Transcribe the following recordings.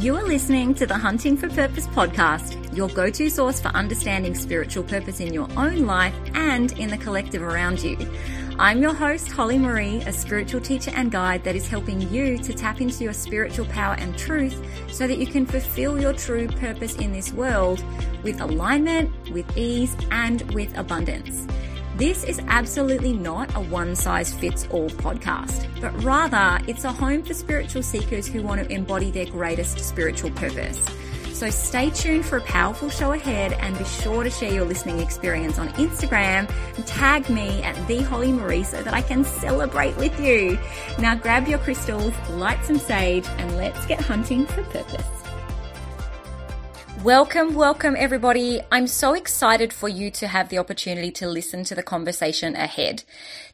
You are listening to the Hunting for Purpose podcast, your go to source for understanding spiritual purpose in your own life and in the collective around you. I'm your host, Holly Marie, a spiritual teacher and guide that is helping you to tap into your spiritual power and truth so that you can fulfill your true purpose in this world with alignment, with ease, and with abundance. This is absolutely not a one size fits all podcast, but rather it's a home for spiritual seekers who want to embody their greatest spiritual purpose. So stay tuned for a powerful show ahead and be sure to share your listening experience on Instagram and tag me at the Holly Marie so that I can celebrate with you. Now grab your crystals, light some sage, and let's get hunting for purpose. Welcome, welcome everybody. I'm so excited for you to have the opportunity to listen to the conversation ahead.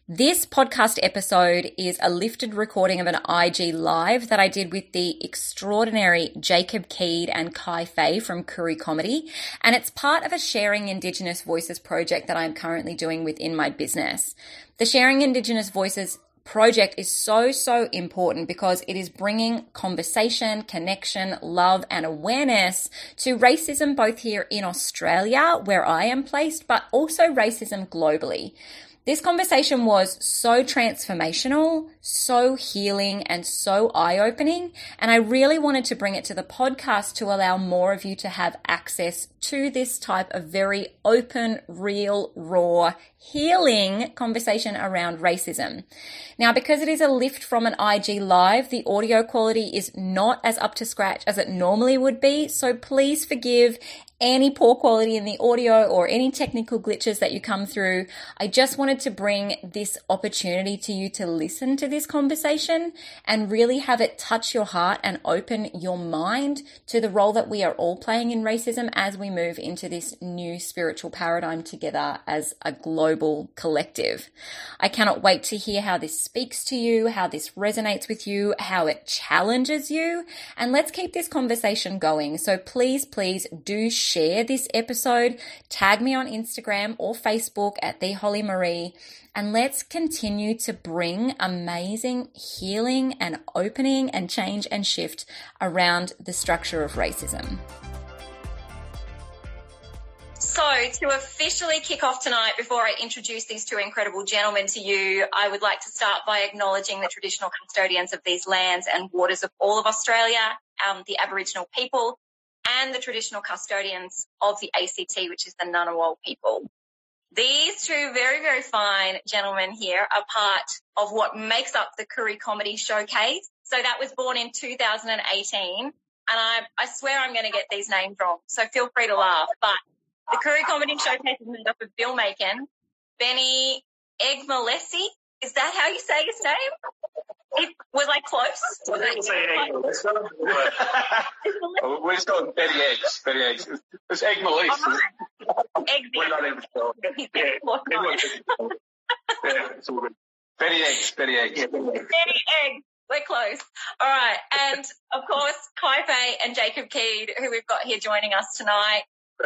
This podcast episode is a lifted recording of an IG live that I did with the extraordinary Jacob Keed and Kai Fay from Kooroo Comedy. And it's part of a Sharing Indigenous Voices project that I'm currently doing within my business. The Sharing Indigenous Voices project is so, so important because it is bringing conversation, connection, love, and awareness to racism both here in Australia, where I am placed, but also racism globally. This conversation was so transformational, so healing, and so eye opening. And I really wanted to bring it to the podcast to allow more of you to have access to this type of very open, real, raw, healing conversation around racism. Now, because it is a lift from an IG live, the audio quality is not as up to scratch as it normally would be. So please forgive any poor quality in the audio or any technical glitches that you come through. I just wanted to bring this opportunity to you to listen to this conversation and really have it touch your heart and open your mind to the role that we are all playing in racism as we move into this new spiritual paradigm together as a global collective. I cannot wait to hear how this speaks to you, how this resonates with you, how it challenges you, and let's keep this conversation going. So please, please do share this episode, tag me on Instagram or Facebook at the Holly Marie, and let's continue to bring amazing healing and opening and change and shift around the structure of racism. So, to officially kick off tonight, before I introduce these two incredible gentlemen to you, I would like to start by acknowledging the traditional custodians of these lands and waters of all of Australia, um, the Aboriginal people, and the traditional custodians of the ACT, which is the Ngunnawal people. These two very, very fine gentlemen here are part of what makes up the Kooroo Comedy Showcase. So that was born in 2018. And I, I swear I'm going to get these names wrong. So feel free to laugh. But the Kooroo Comedy Showcase is made up of Bill Macon, Benny Egmalesi. Is that how you say his name? It, was I close? Was I say egg we're just going Betty Eggs. Betty Eggs. It's Egg Melissa. Oh, egg We're not even sure. Yeah, Look, everyone's- yeah, it's all good. Betty Eggs. Betty Eggs. Benny Egg. We're close. All right. And of course, Kai Fay and Jacob Keed, who we've got here joining us tonight.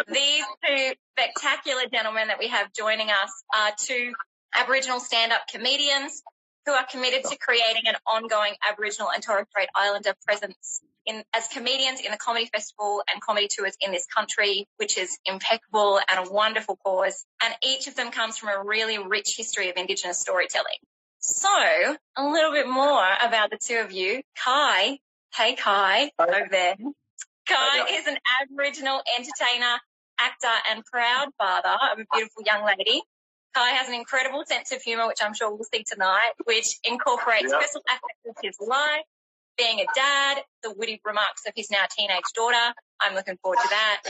These two spectacular gentlemen that we have joining us are two Aboriginal stand-up comedians who are committed to creating an ongoing Aboriginal and Torres Strait Islander presence in, as comedians in the comedy festival and comedy tours in this country, which is impeccable and a wonderful cause. And each of them comes from a really rich history of Indigenous storytelling. So a little bit more about the two of you. Kai, hey Kai, Hi. over there. Kai Hi. is an Aboriginal entertainer, actor and proud father of a beautiful young lady. Kai has an incredible sense of humour, which I'm sure we'll see tonight, which incorporates Yeah. personal aspects of his life, being a dad, the witty remarks of his now teenage daughter. I'm looking forward to that.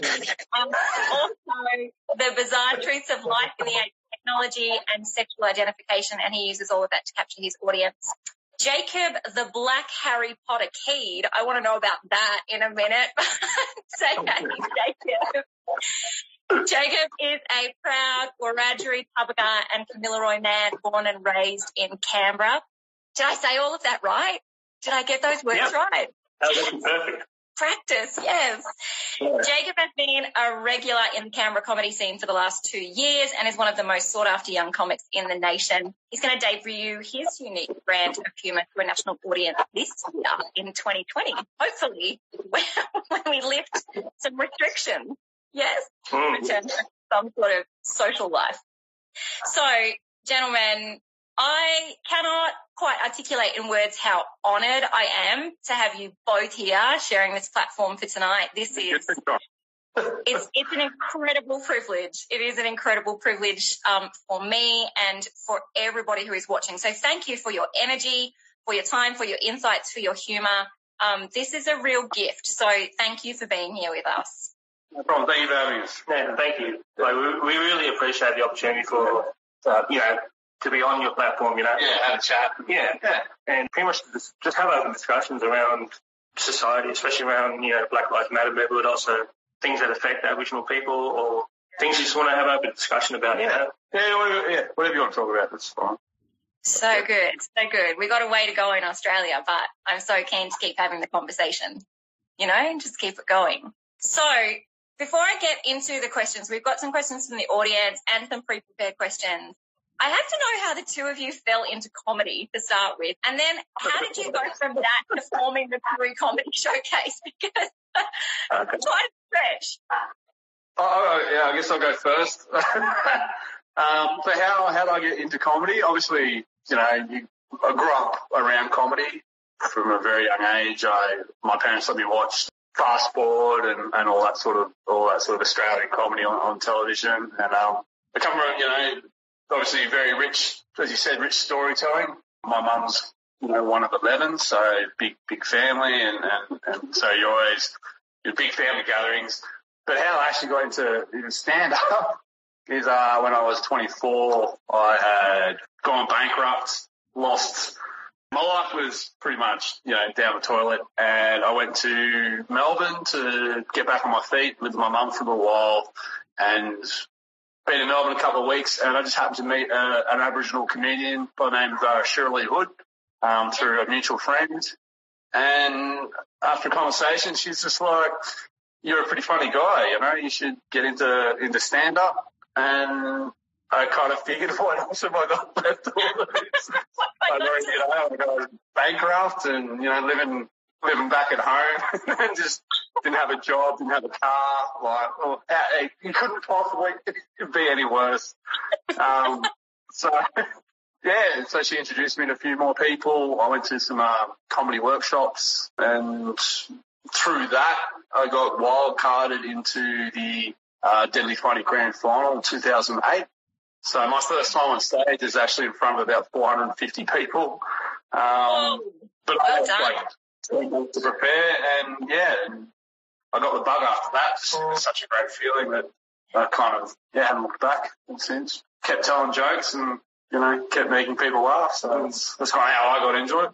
Um, also, the bizarre truths of life in the age of technology and sexual identification, and he uses all of that to capture his audience. Jacob, the Black Harry Potter Keed. I want to know about that in a minute. Say oh, hey, Jacob. Jacob is a proud Wiradjuri, Tubbaga and Kamilaroi man born and raised in Canberra. Did I say all of that right? Did I get those words Yep. right? That was perfect. Practice, yes. Yeah. Jacob has been a regular in the Canberra comedy scene for the last two years and is one of the most sought after young comics in the nation. He's going to debut his unique brand of humour to a national audience this year in 2020. Hopefully, when we lift some restrictions. Yes, mm. return to some sort of social life. So, gentlemen, I cannot quite articulate in words how honoured I am to have you both here sharing this platform for tonight. This is it's it's an incredible privilege. It is an incredible privilege um, for me and for everybody who is watching. So thank you for your energy, for your time, for your insights, for your humour. Um, this is a real gift. So thank you for being here with us. No problem. Thank you for having us. Yeah, thank you. Like, we, we really appreciate the opportunity for, uh, you know, to be on your platform, you know. Yeah, have a chat. Yeah, yeah. And pretty much just, just have open discussions around society, especially around, you know, Black Lives Matter, but also things that affect Aboriginal people or things you just want to have open discussion about, yeah. you know. Yeah, whatever, yeah, whatever you want to talk about, that's fine. So good, so good. We got a way to go in Australia, but I'm so keen to keep having the conversation, you know, and just keep it going. So before I get into the questions, we've got some questions from the audience and some pre-prepared questions. I have to know how the two of you fell into comedy to start with. And then how did you go from that to forming the Kooroo Comedy Showcase? Because quite a stretch. Oh, oh, yeah, I guess I'll go first. um, so how, how did I get into comedy? Obviously, you know, you, I grew up around comedy from a very young age. I, my parents let me watch Fast Forward and, and all that sort of, all that sort of Australian comedy on, on television. And, um, I come from, you know, obviously very rich, as you said, rich storytelling. My mum's, you know, one of 11, so big, big family. And, and, and so you always, your big family gatherings. But how I actually got into stand up is, uh, when I was 24, I had gone bankrupt, lost my life was pretty much, you know, down the toilet and I went to Melbourne to get back on my feet, lived with my mum for a little while and been in Melbourne a couple of weeks, and I just happened to meet uh, an Aboriginal comedian by the name of uh, Shiralee Hood um, through a mutual friend. And after a conversation, she's just like, "You're a pretty funny guy, you know. You should get into into stand up." And I kind of figured, what else have I got left? All this? I already, you know, I got bankrupt and you know living living back at home and just didn't have a job, didn't have a car. Like, well, you couldn't possibly be any worse. Um, so, yeah, so she introduced me to a few more people. I went to some uh, comedy workshops and through that, I got wild carded into the uh, Deadly Funny Grand Final in 2008. So my first time on stage is actually in front of about 450 people. Um, but well I like to prepare, and yeah, I got the bug after that. It was such a great feeling that I kind of yeah haven't looked back since. Kept telling jokes and you know kept making people laugh. So that's, that's kind of how I got into it.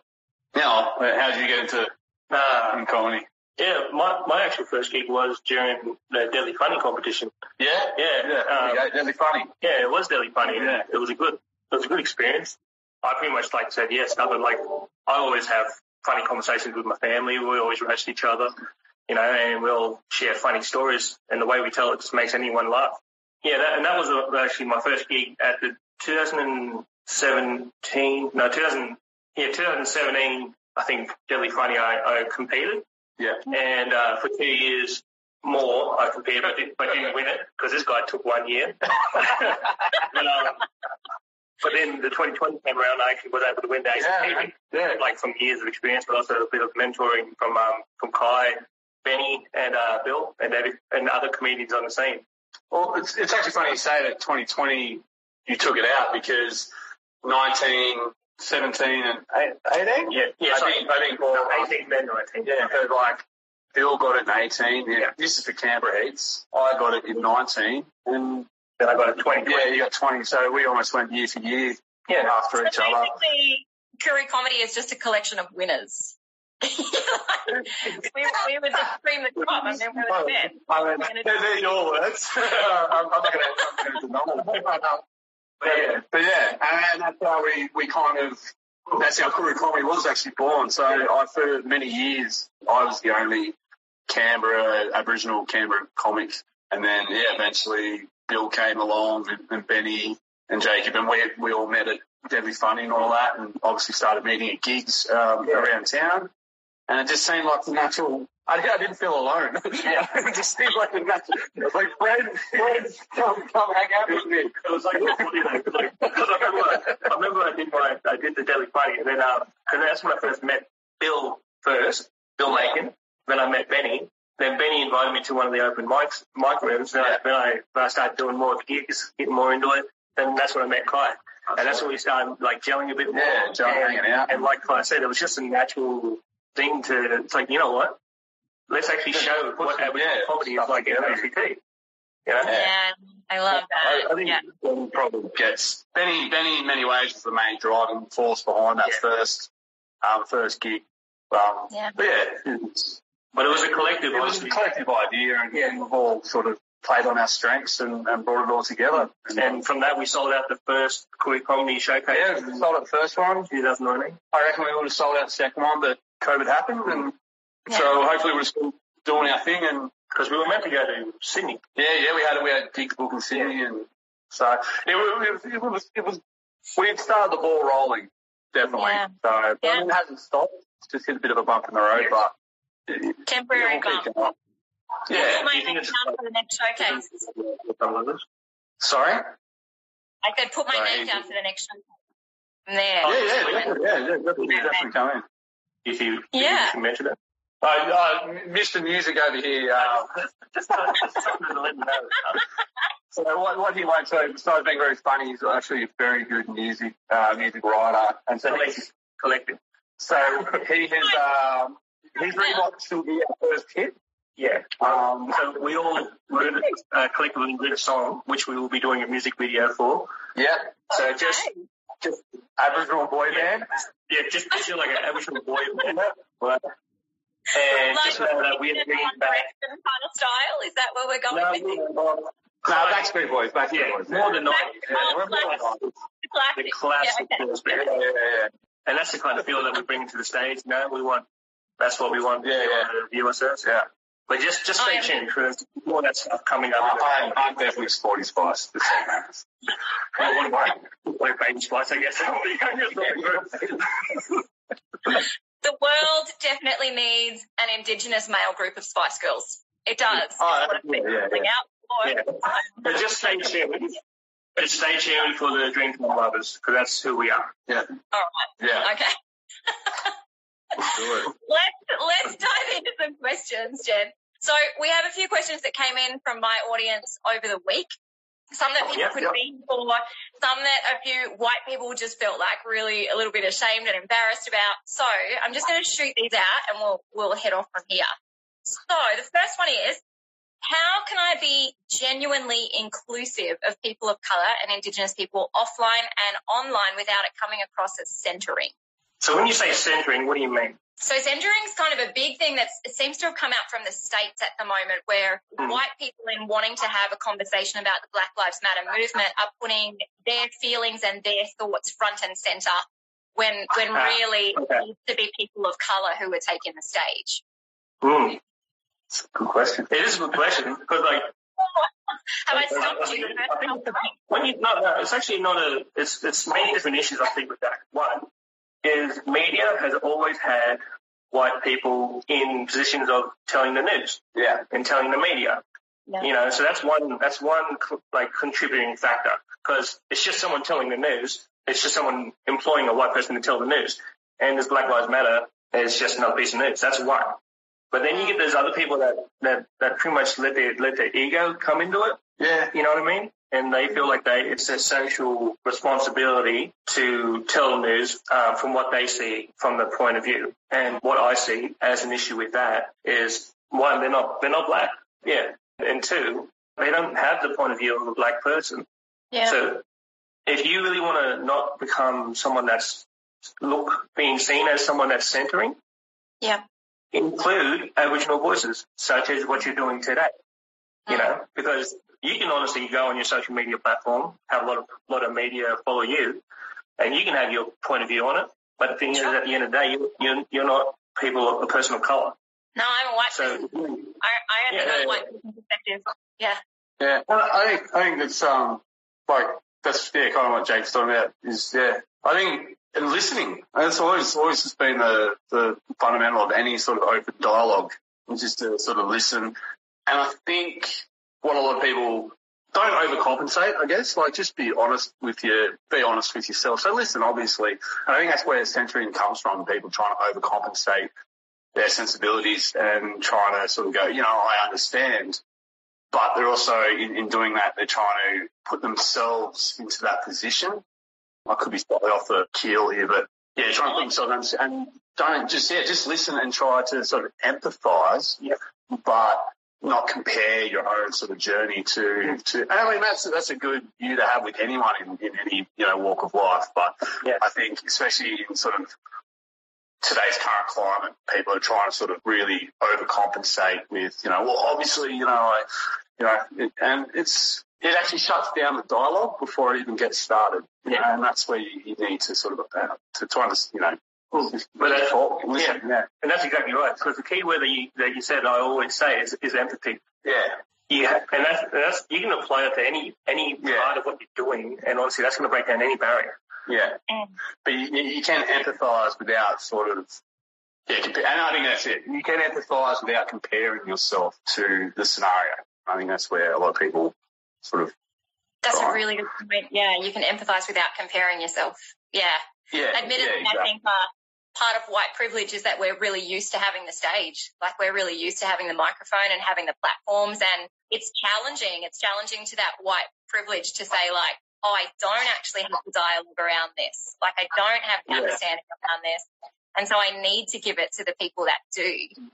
Now, how did you get into uh, comedy? Yeah, my, my actual first gig was during the Deadly Funny competition. Yeah, yeah, yeah. Um, Deadly Funny. Yeah, it was Deadly Funny. Yeah, it was a good, it was a good experience. I pretty much like said yes, but like I always have funny conversations with my family. We always roast each other, you know, and we'll share funny stories. And the way we tell it just makes anyone laugh. Yeah, that, and that was actually my first gig at the 2017, no, 2000, yeah, 2017. I think Deadly Funny. I, I competed. Yeah. And uh, for two years more, I competed, but, did, but didn't win it because this guy took one year. but, um, but then the 2020 came around, I actually was able to win the ACT, yeah, yeah. like some years of experience, but also a bit of mentoring from um, from Kai, Benny, and uh, Bill, and David, and other comedians on the scene. Well, it's, it's actually funny you say that 2020 you took it out because 19, 17, and 18? Yeah, yeah. I think, I think, well, 18, then 19. Yeah, but like Bill got it in 18. Yeah. This is the Canberra heats. I got it in 19, and then I got a 20. Yeah, you got 20. So we almost went year for year yeah. after so each other. Basically, Kooroo Comedy is just a collection of winners. we, we were the cream of the crop and then we were the best. I mean, they're, they're your words. I'm, I'm not going to deny them. But yeah, but yeah, and that's how we, we kind of, that's how Kooroo Comedy was actually born. So I, for many years, I was the only Canberra, Aboriginal Canberra comic, And then, yeah, eventually Bill came along and, and Benny and Jacob and we, we all met at Deadly Funny and all that and obviously started meeting at gigs, um, yeah. around town. And it just seemed like the natural I, I didn't feel alone. Yeah. it just seemed like a natural. It was like, friends, friends, come, come hang out with me. It was like, funny though, because I remember, I remember I did my, I did the Deadly Funny, and then, um, cause that's when I first met Bill first, Bill Macon. Then I met Benny. Then Benny invited me to one of the open mics, mic rooms. Then, yeah. I, then I, when I started doing more gigs, getting more into it. Then that's when I met Kai. That's and that's when we started like gelling a bit more. Yeah, gelling, hanging out. And like Kai said, it was just a natural thing to, it's like, you know what? Let's actually show what Aboriginal yeah. comedy is like in ACT. You know? Yeah, I love that. I, I think yeah. the problem gets Benny. Benny, in many ways, was the main driving force behind that yeah. first, um, first gig. Um, yeah. But yeah, but it was a collective. It was a collective idea, and yeah. we've all sort of played on our strengths and, and brought it all together. And, and, from that, we sold out the first queer comedy showcase. Yeah, we sold out the first one, 2019. I reckon we would have sold out the second one, but COVID happened, and yeah. so hopefully we're still doing our thing. And because we were meant to go to Sydney. Yeah, yeah, we had we had gigs booked in Sydney, and so it, it, it, was it was we had started the ball rolling definitely. Yeah. So yeah. it hasn't stopped. It's just hit a bit of a bump in the road, but temporary bump. Yeah. Put my name down for the next showcase. Sorry? I said put my Sorry. name down for the next showcase. There. Oh, yeah, yeah, yeah, yeah, yeah, definitely, definitely come in. If you, yeah. if you mention it. Uh, uh, Mr. Music over here, uh, just, just something to let you know. So what, what he won't say, besides being very funny, he's actually a very good music uh, music writer and so he's collective. So he has um, he's rewatched the first hit yeah. Um, so we all wrote uh, collectively wrote a song, which we will be doing a music video for. Yeah. So just, just Aboriginal boy band. Yeah, just picture like an Aboriginal boy band. But, and like just know that we are bringing back. Kind of style. Is that where we're going no, with No, no, Backstreet Boys, Backstreet yeah, Boys. More than 90s. Yeah, we're more The classic. The classic yeah, okay. yeah, yeah, yeah. And that's the kind of feel that we bring to the stage. You know, we want, that's what we want. Yeah, yeah. The USS. Yeah. But just just oh, stay tuned because more of that stuff coming up. I'm, I'm definitely Sporty Spice. The same I want to like Baby Spice, I guess. the world definitely needs an Indigenous male group of Spice Girls. It does. Oh, it's what yeah, yeah, yeah. out for. Yeah. But just stay tuned. Just stay tuned for the Dream Team Lovers because that's who we are. Yeah. All right. Yeah. Okay. let's let's dive into some questions, Jen. So we have a few questions that came in from my audience over the week. Some that people could be for, some that a few white people just felt like really a little bit ashamed and embarrassed about. So I'm just going to shoot these out and we'll we'll head off from here. So the first one is, how can I be genuinely inclusive of people of colour and Indigenous people offline and online without it coming across as centering? So when you say centering, what do you mean? So centering is kind of a big thing that seems to have come out from the states at the moment, where mm. white people, in wanting to have a conversation about the Black Lives Matter movement, are putting their feelings and their thoughts front and center, when when ah, really okay. it needs to be people of color who are taking the stage. Mm. It's a good question. It is a good question because, like, have I stumped you? Think, When you no, no, it's actually not a. It's it's many different issues. I think with that. One, is media has always had white people in positions of telling the news. Yeah. And telling the media. Yeah. You know, so that's one, that's one like contributing factor because it's just someone telling the news. It's just someone employing a white person to tell the news. And this Black Lives Matter is just another piece of news. That's one. But then you get those other people that, that, that pretty much let their, let their ego come into it. Yeah. You know what I mean? and they feel like they it's their social responsibility to tell the news uh, from what they see from the point of view. And what I see as an issue with that is one, they're not they're not black, yeah, and two, they don't have the point of view of a black person. Yeah. So if you really want to not become someone that's look being seen as someone that's centering, yeah, include Aboriginal voices such as what you're doing today. You know, because you can honestly go on your social media platform, have a lot of lot of media follow you, and you can have your point of view on it. But the thing is, at the end of the day, you, you're, you're not people, of a person of color. No, I'm a white So, person. I, I only Yeah, know yeah, white person perspective. Yeah. Yeah, well, I think I think it's um like that's yeah kind of what Jake's talking about is yeah I think and listening that's always always has been the the fundamental of any sort of open dialogue which is just to sort of listen and I think what a lot of people don't overcompensate I guess like just be honest with your be honest with yourself so listen obviously I think that's where centering comes from people trying to overcompensate their sensibilities and trying to sort of go you know I understand but they're also in, in doing that, they're trying to put themselves into that position. I could be slightly off the keel here, but yeah, trying to put themselves and don't just yeah, just listen and try to sort of empathise, Yeah. but not compare your own sort of journey to to. I mean that's that's a good view to have with anyone in, in any you know walk of life, but Yeah. I think especially in sort of today's current climate, people are trying to sort of really overcompensate with, you know, well, obviously, you know, I, you know, it, and it's, it actually shuts down the dialogue before it even gets started. You know, and that's where you, you need to sort of, uh, to, try to you know, But that's- talk, listen, yeah. and that's exactly right. Because the key word that you, that you said, I always say, is, is empathy. Yeah. You ha- and that's, that's you can apply it to any any Yeah. part of what you're doing, and honestly, that's going to break down any barrier. Yeah. Mm. But you, you you can empathise without sort of, yeah, and I think that's it. You can empathise without comparing yourself to the scenario. I think that's where a lot of people sort of, That's a really good point. Yeah, you can empathise without comparing yourself. Yeah. Yeah. Admittedly, yeah, exactly. I think uh, part of white privilege is that we're really used to having the stage. Like we're really used to having the microphone and having the platforms and it's challenging. It's challenging to that white privilege to say like, oh, I don't actually have the dialogue around this. Like I don't have the Yeah. understanding around this. And so I need to give it to the people that do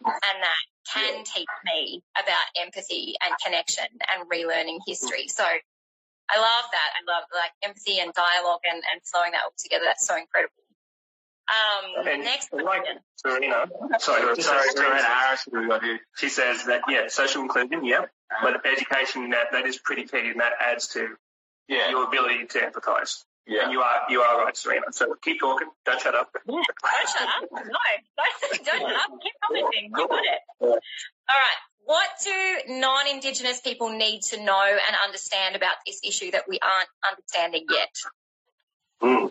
and that can teach me about empathy and connection and relearning history. So I love that. I love like empathy and dialogue and, and flowing that all together. That's so incredible. Um, And next like. Serena, sorry, Sorry, sorry, Serena Harris, we got here. She says that yeah, social inclusion, yeah, but education that that is pretty key, and that adds to Yeah, your ability to empathise. yeah. And you are you are right, Serena. So keep talking. Don't shut up. Yeah, don't shut up. No, don't, don't shut up. Keep commenting. You got it. All right. What do non-Indigenous people need to know and understand about this issue that we aren't understanding yet? Mm.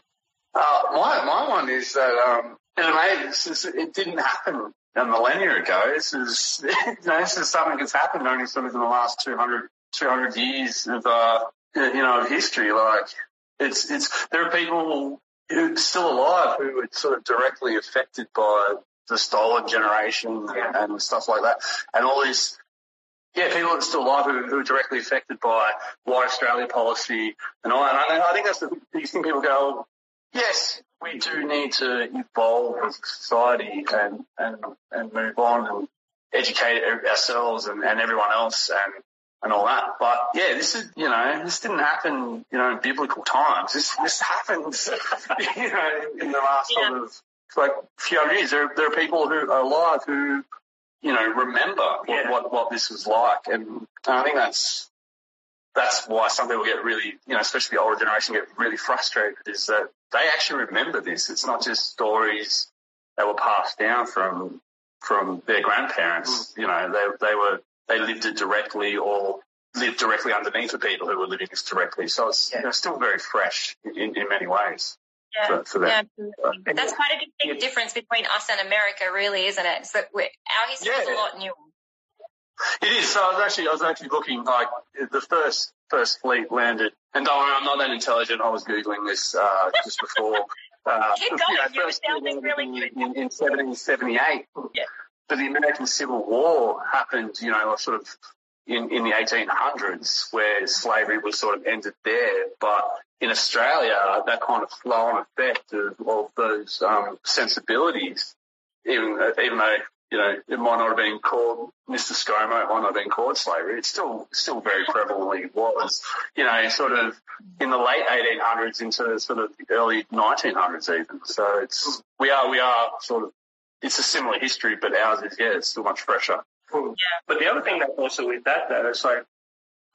Uh, my my one is that um, it, amazing, this it didn't happen a millennia ago. This is you know, this is something that's happened only sort of in the last 200, 200 years of uh, you know of history. Like it's it's there are people still alive who are sort of directly affected by the stolen generation and, and stuff like that, and all these, Yeah, people that are still alive who, who are directly affected by white Australia policy and all. And I, I think that's the biggest thing people go, yes, we do need to evolve as a society and, and, and move on and educate ourselves and, and everyone else and, and all that. But yeah, this is, you know, this didn't happen, you know, in biblical times. This, this happens, you know, in, in the last Yeah. sort of, like, few hundred years. There, there are people who are alive who, you know, remember what, Yeah. what, what this was like. And I think that's, that's why some people get really, you know, especially the older generation get really frustrated is that they actually remember this. It's not just stories that were passed down from, from their grandparents. Mm. You know, they, they were, they lived it directly or lived directly underneath the people who were living this directly. So it's, you know, still very fresh in, in many ways Yeah. for, for them. Yeah, absolutely. That's quite a big yeah. difference between us and America, really, isn't it? That we're, our history is Yeah. a lot newer. It is. So I was actually, I was actually looking like the first first fleet landed, and don't worry, I'm not that intelligent. I was googling this uh, just before. Uh, Keep going, know, you first sounding landed really in, good. in, in 1778. Yeah. But the American Civil War happened, you know, sort of in, in the 1800s, where slavery was sort of ended there. But in Australia, that kind of flow-on effect of, of those um, sensibilities, even even though you know, it might not have been called Mr. ScoMo, it might not have been called slavery. It still, still very prevalently was, you know, sort of in the late 1800s into sort of the early 1900s even. So it's, we are, we are sort of, it's a similar history, but ours is, yeah, it's still much fresher. But the other thing that also with that though is like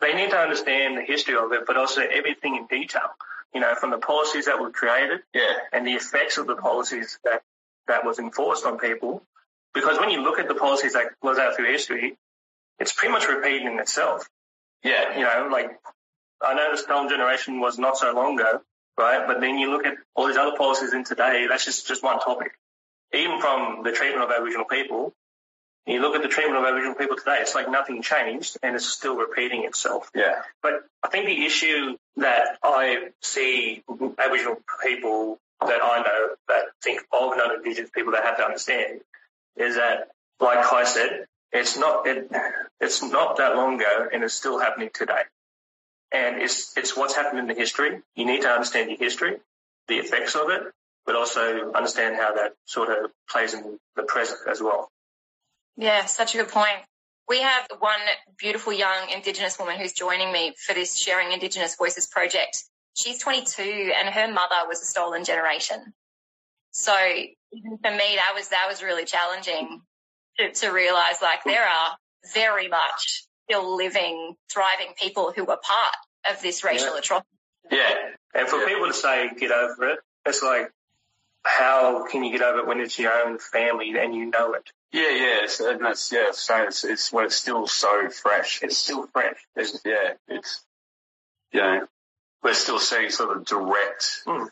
they need to understand the history of it, but also everything in detail. You know, from the policies that were created Yeah. and the effects of the policies that that was enforced on people, because when you look at the policies that was out through history, it's pretty much repeating itself. Yeah. You know, like I know the stolen generation was not so long ago, right? But then you look at all these other policies in today, that's just, just one topic. Even from the treatment of Aboriginal people, you look at the treatment of Aboriginal people today, it's like nothing changed and it's still repeating itself. Yeah. But I think the issue that I see Aboriginal people that I know that think of non-Indigenous people that have to understand is that, like I said, it's not it, it's not that long ago and it's still happening today. And it's it's what's happened in the history. You need to understand your history, the effects of it, but also understand how that sort of plays in the present as well. Yeah, such a good point. We have one beautiful young Indigenous woman who's joining me for this Sharing Indigenous Voices project. She's 22 and her mother was a stolen generation. So even for me, that was, that was really challenging to, to realize like there are very much still living, thriving people who were part of this racial Yeah. atrocity. Yeah. And for Yeah. people to say get over it, it's like, how can you get over it when it's your own family and you know it? Yeah, yeah, it's, and that's yeah. So it's it's when it's still so fresh. It's still fresh. It's, yeah, it's know we're still seeing sort of direct. Mm.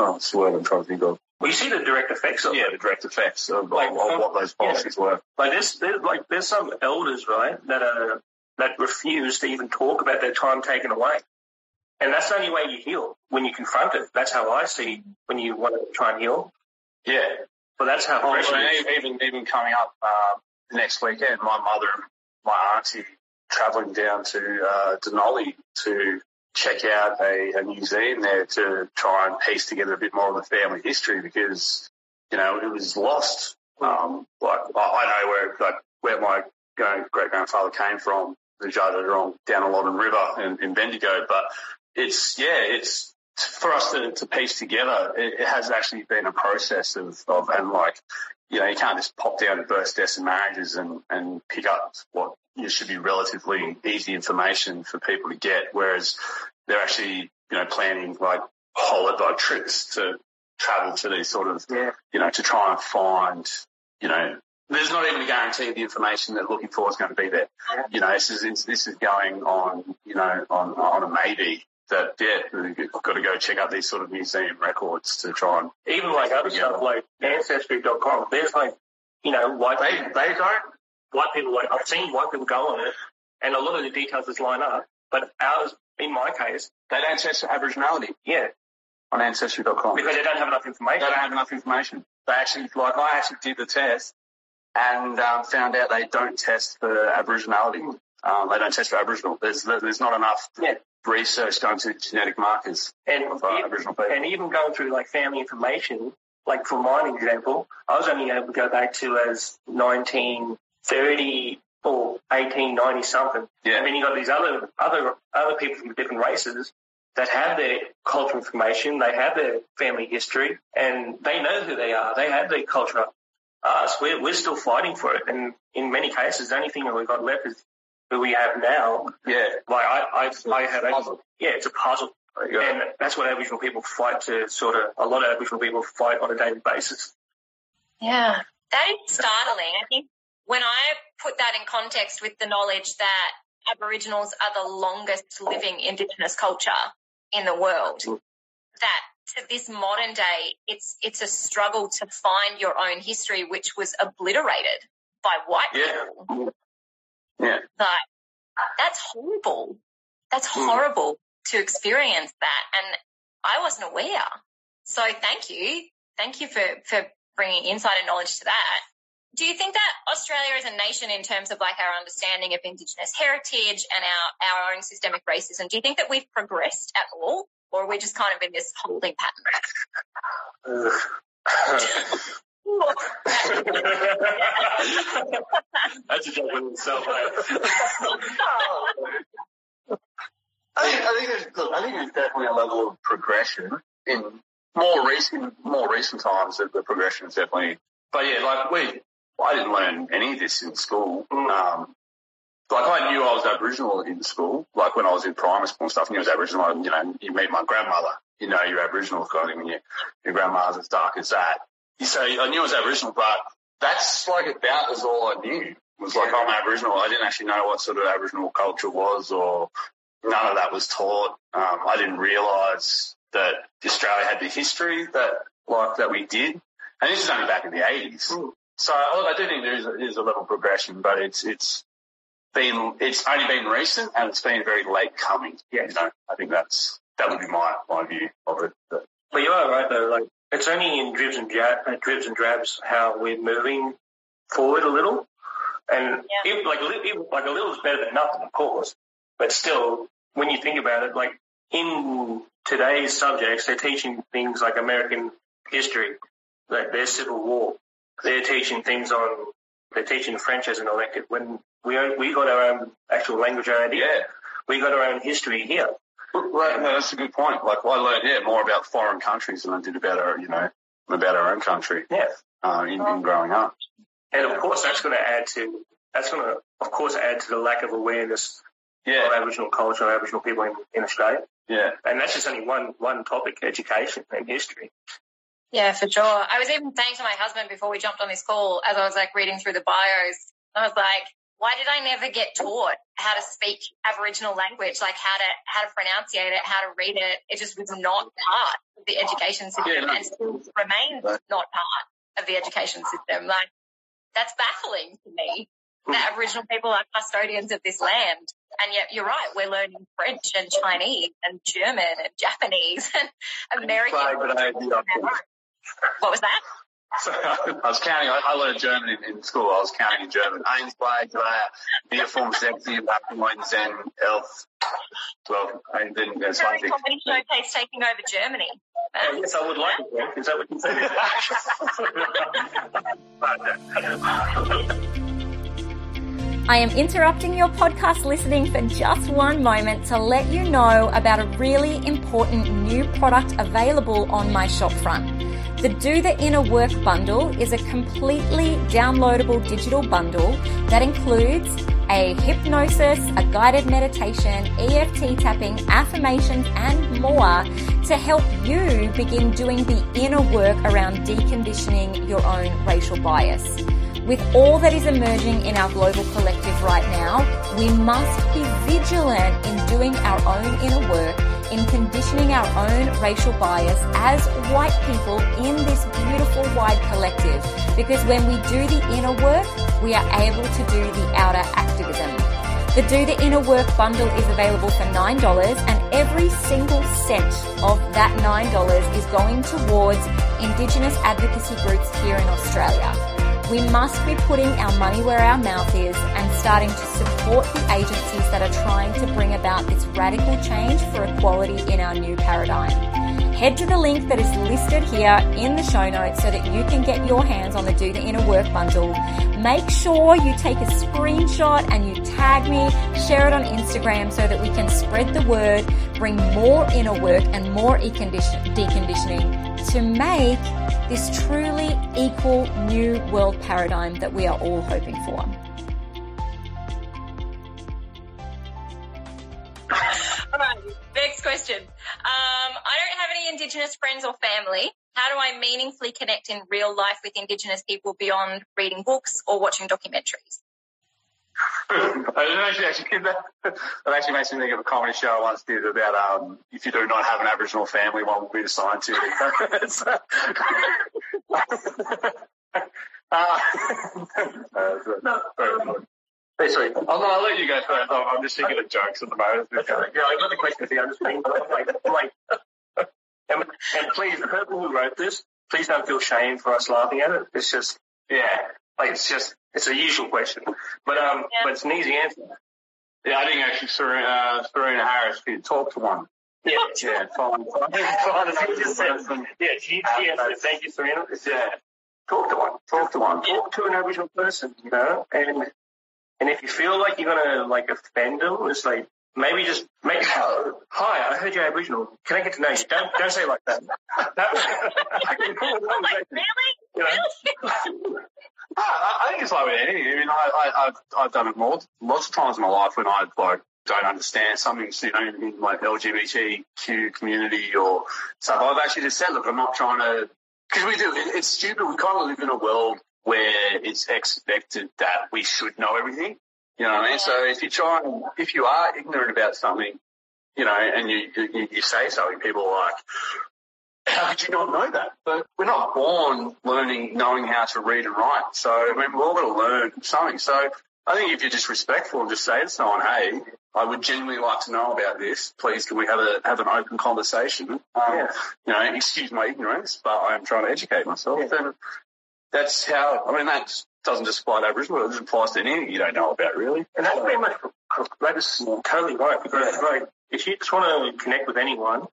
Oh, what's the word I'm trying to think of? Well, you see the direct effects of it. Yeah, the direct effects of, Like, of, of what those policies were. Like there's, there's like there's some elders, right, that are that refuse to even talk about their time taken away, and that's the only way you heal when you confront it. That's how I see when you want to try and heal. Yeah, But that's how Oh, fresh well, it is. even even coming up uh, next weekend, my mother and my auntie travelling down to uh, Denali to check out a, a museum there to try and piece together a bit more of the family history because you know it was lost. Um, like I, know where like where my great grandfather came from, the Jardadrong down the Loddon River in, in Bendigo, but it's yeah, it's for us to, to piece together. It, it has actually been a process of, of and like you know, you can't just pop down to births, deaths and marriages and, and pick up what you should be relatively easy information for people to get. Whereas they're actually, you know, planning like holiday trips to travel to these sort of, Yeah. you know, to try and find, you know, there's not even a guarantee the information they're looking for is going to be there. You know, this is, this is going on, you know, on, on a maybe that, yeah, we've got to go check out these sort of museum records to try and Even like other Yeah. stuff like ancestry.com. There's like, you know, white they, people, they don't white people like I've seen white people go on it, and a lot of the details just line up. But ours, in my case, They don't test for Aboriginality yeah, on Ancestry.com. because they don't have enough information. they don't have enough information. They actually, like, I actually did the test and um, found out they don't test for Aboriginality. Um, they don't test for Aboriginal. There's there's not enough Yeah. Research going to genetic markers And of uh, even- Aboriginal people. and even going through like family information, like for mine example, I was only able to go back to as 1930 or 1890 something. Yeah. And then you got these other other other people from different races that have their cultural information, they have their family history, and they know who they are. They have their culture. Us, we're we're still fighting for it, and in many cases, the only thing that we've got left is who we have now. yeah. Like I, I, I have puzzle. yeah, it's a puzzle. There. And that's what Aboriginal people fight to sort of, a lot of Aboriginal people fight on a daily basis. Yeah, that is startling. I think when I put that in context with the knowledge that Aboriginals are the longest living Indigenous culture in the world, mm. that to this modern day, it's it's a struggle to find your own history, which was obliterated by white Yeah. people. Mm. Yeah. Like that's horrible. That's Hmm. horrible to experience that, and I wasn't aware. So thank you, thank you for for bringing insight and knowledge to that. Do you think that Australia as a nation, in terms of like our understanding of Indigenous heritage and our our own systemic racism, do you think that we've progressed at all, or are we just kind of in this holding pattern? That's a joke in itself. I think, I think there's look, I think there's definitely a level of progression in more recent more recent times. That the progression is definitely, but yeah, like we, I didn't learn any of this in school. Um, like I knew I was Aboriginal in school. Like when I was in primary school and stuff, I knew I was Aboriginal. You know, you meet my grandmother, you know you're Aboriginal kind of thing. When you, your grandma's as dark as that. You say I knew I was Aboriginal, but that's like about as all I knew was like I'm Aboriginal. I didn't actually know what sort of Aboriginal culture was, or none of that was taught. Um, I didn't realise that Australia had the history that like that we did, and this is only back in the 80s. Mm. So I do think there is a, is a level of progression, but it's it's been it's only been recent and it's been very late coming. Yeah, you know, I think that's that would be my my view of it. But, but you are right though. Like it's only in dribs and jab, uh, dribs and drabs how we're moving forward a little, and yeah. if, like if, like a little is better than nothing, of course. But still, when you think about it, like in today's subjects, they're teaching things like American history, like their Civil War. They're teaching things on, they're teaching French as an elective. When we we got our own actual language idea, yeah. we got our own history here. Well, no, that's a good point. Like I learned, yeah, more about foreign countries than I did about our, you know, about our own country. Yeah. Uh, in, in growing up. And of course, that's going to add to, that's going to, of course, add to the lack of awareness yeah. of Aboriginal culture, Aboriginal people in, in Australia. Yeah. And that's just only one, one topic, education and history. Yeah, for sure. I was even saying to my husband before we jumped on this call, as I was like reading through the bios, I was like, why did I never get taught how to speak Aboriginal language, like how to how to pronunciate it, how to read it? It just was not part of the education system yeah, no. and still remains not part of the education system. Like that's baffling to me that Aboriginal people are custodians of this land. And yet you're right, we're learning French and Chinese and German and Japanese and American. What was that? So I was counting. I, I learned German in, in, school. I was counting in German. Eins, zwei, drei, vier, fünf, sechs, sieben, acht, neun, zehn, elf, twelve, and then there's one thing. Comedy showcase taking over Germany. Oh, yes, I would like it. Is that what you said? I am interrupting your podcast listening for just one moment to let you know about a really important new product available on my shop front. The Do the Inner Work bundle is a completely downloadable digital bundle that includes a hypnosis, a guided meditation, EFT tapping, affirmations, and more to help you begin doing the inner work around deconditioning your own racial bias. With all that is emerging in our global collective right now, we must be vigilant in doing our own inner work, in conditioning our own racial bias as white people in this beautiful wide collective. Because when we do the inner work, we are able to do the outer activism. The Do the Inner Work bundle is available for $9 and every single cent of that $9 is going towards Indigenous advocacy groups here in Australia. We must be putting our money where our mouth is and starting to support the agencies that are trying to bring about this radical change for equality in our new paradigm. Head to the link that is listed here in the show notes so that you can get your hands on the Do the Inner Work bundle. Make sure you take a screenshot and you tag me, share it on Instagram so that we can spread the word, bring more inner work and more deconditioning to make this truly equal new world paradigm that we are all hoping for. Indigenous friends or family. How do I meaningfully connect in real life with Indigenous people beyond reading books or watching documentaries? actually, actually, that, that actually makes me think of a comedy show I once did about um, if you do not have an Aboriginal family, one will be assigned to you. uh, no, Basically, I'll, I'll let you go first. I'm just thinking of jokes at the moment. Yeah, I got the question at the I'm just thinking, like, like, and, and please, the person who wrote this, please don't feel shame for us laughing at it. It's just, yeah, like it's just it's a usual question, but um, yeah. but it's an easy answer. Yeah, I think actually Serena, uh, Serena Harris did talk to one. Yeah, yeah, fine. fine. yeah, she, she answered. Thank you, Serena. Yeah, talk to one. Talk to one. Talk to an Aboriginal person, you know, and and if you feel like you're gonna like offend them, it's like maybe just make hi, I heard you're Aboriginal. Can I get to know you? Don't don't say like that. like, really? You know? Ah, I, I think it's like with anything. I mean, I, I, have I've done it more, lots of times in my life when I like don't understand something, you know, in my LGBTQ community or stuff. I've actually just said, look, I'm not trying to, because we do. It, it's stupid. We kind of live in a world where it's expected that we should know everything. You know what I mean? So if you try, and, if you are ignorant about something, you know, and you, you, you say something, people are like, how could you not know that? But we're not born learning, knowing how to read and write. So, I mean, we're all going to learn something. So I think if you're just respectful and just say to someone, hey, I would genuinely like to know about this. Please, can we have a have an open conversation? Um, Yeah. You know, excuse my ignorance, but I'm trying to educate myself. Yeah. And that's how. I mean, that doesn't just apply to Aboriginal. It applies to anything you don't know about, really. And that's pretty much, that is totally right because like, if you just want to connect with anyone,